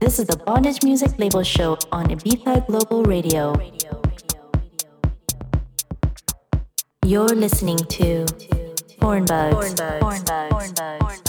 This is the Bondage Music Label Show on Ibiza Global Radio. You're listening to Pornbugs. Pornbugs. Pornbugs. Pornbugs.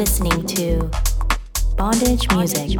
Listening to Bondage Music.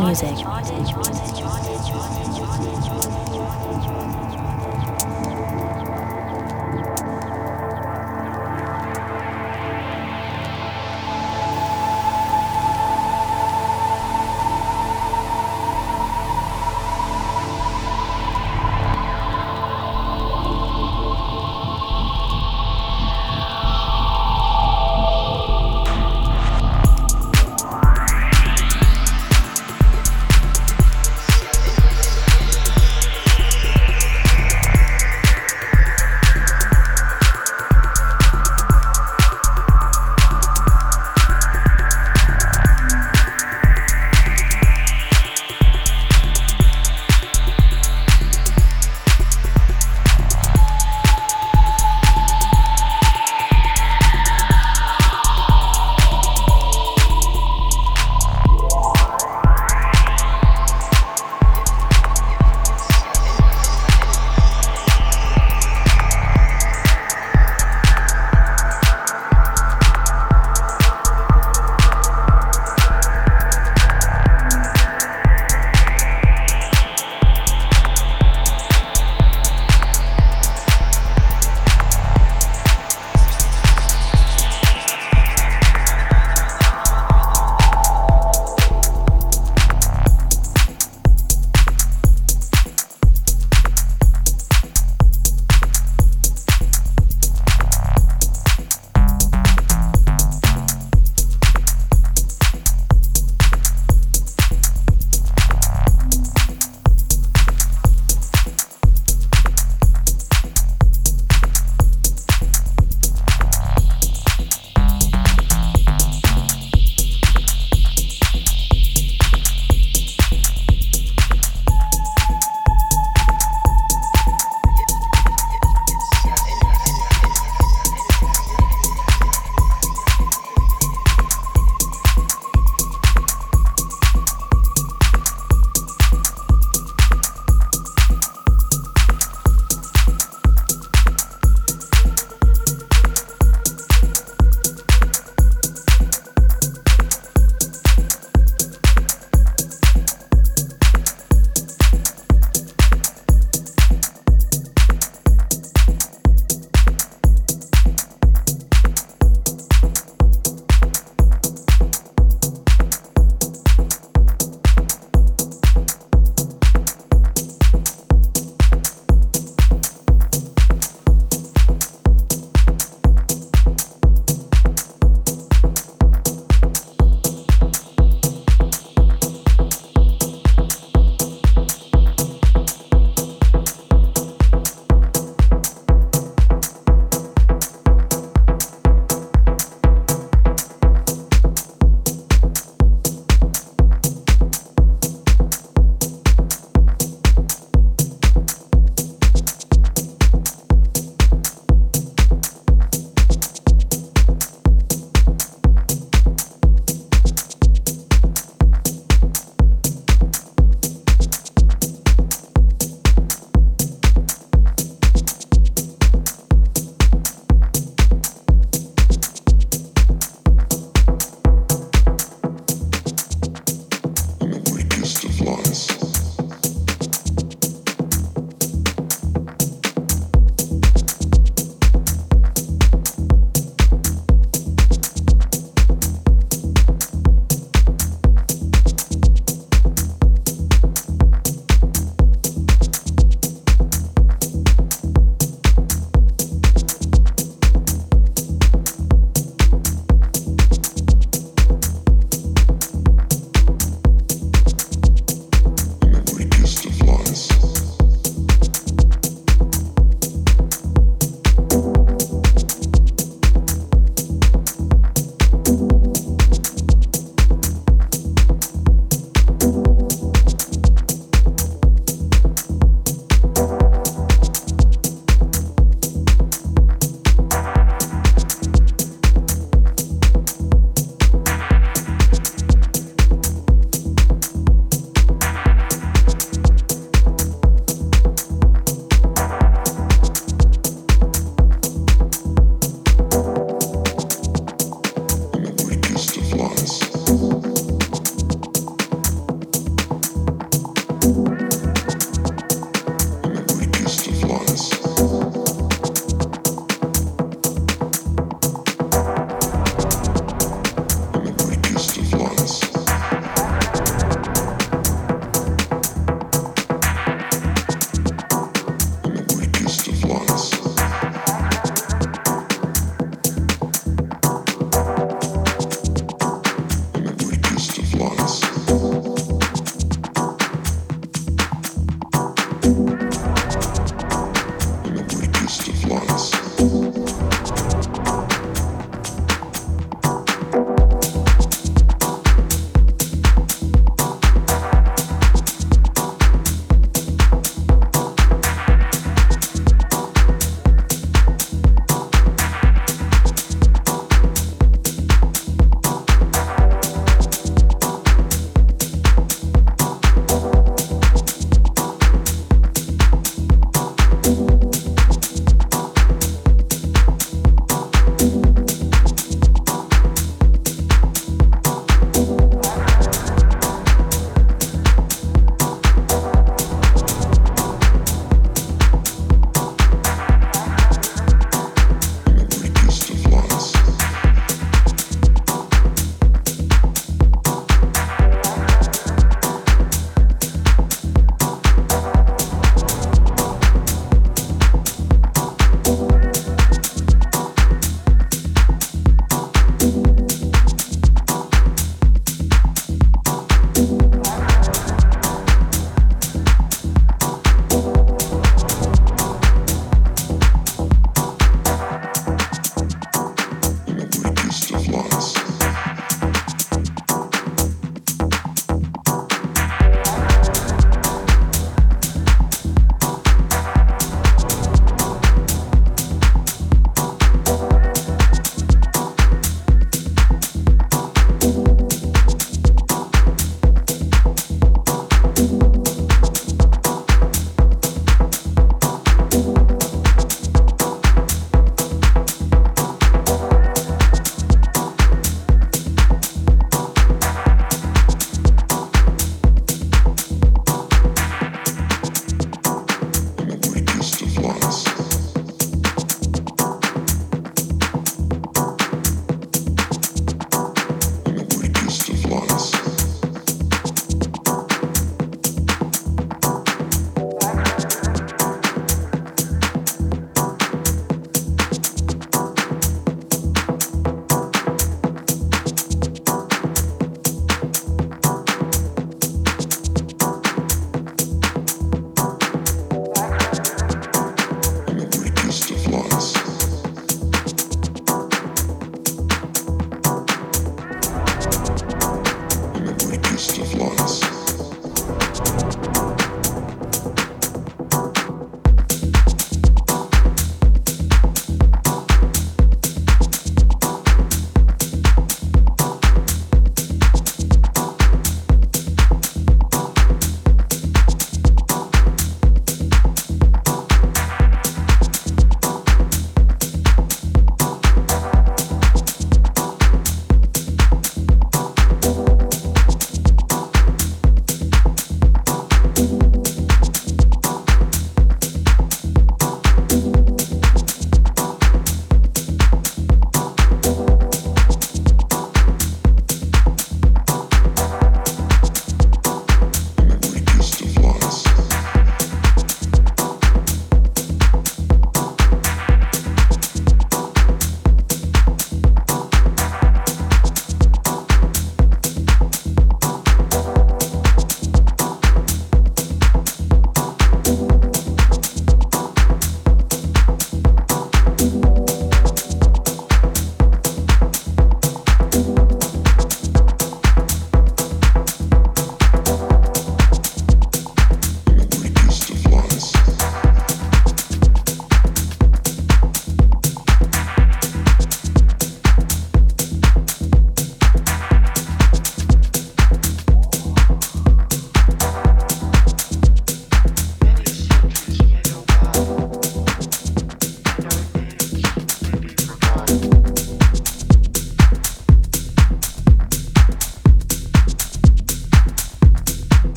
Music.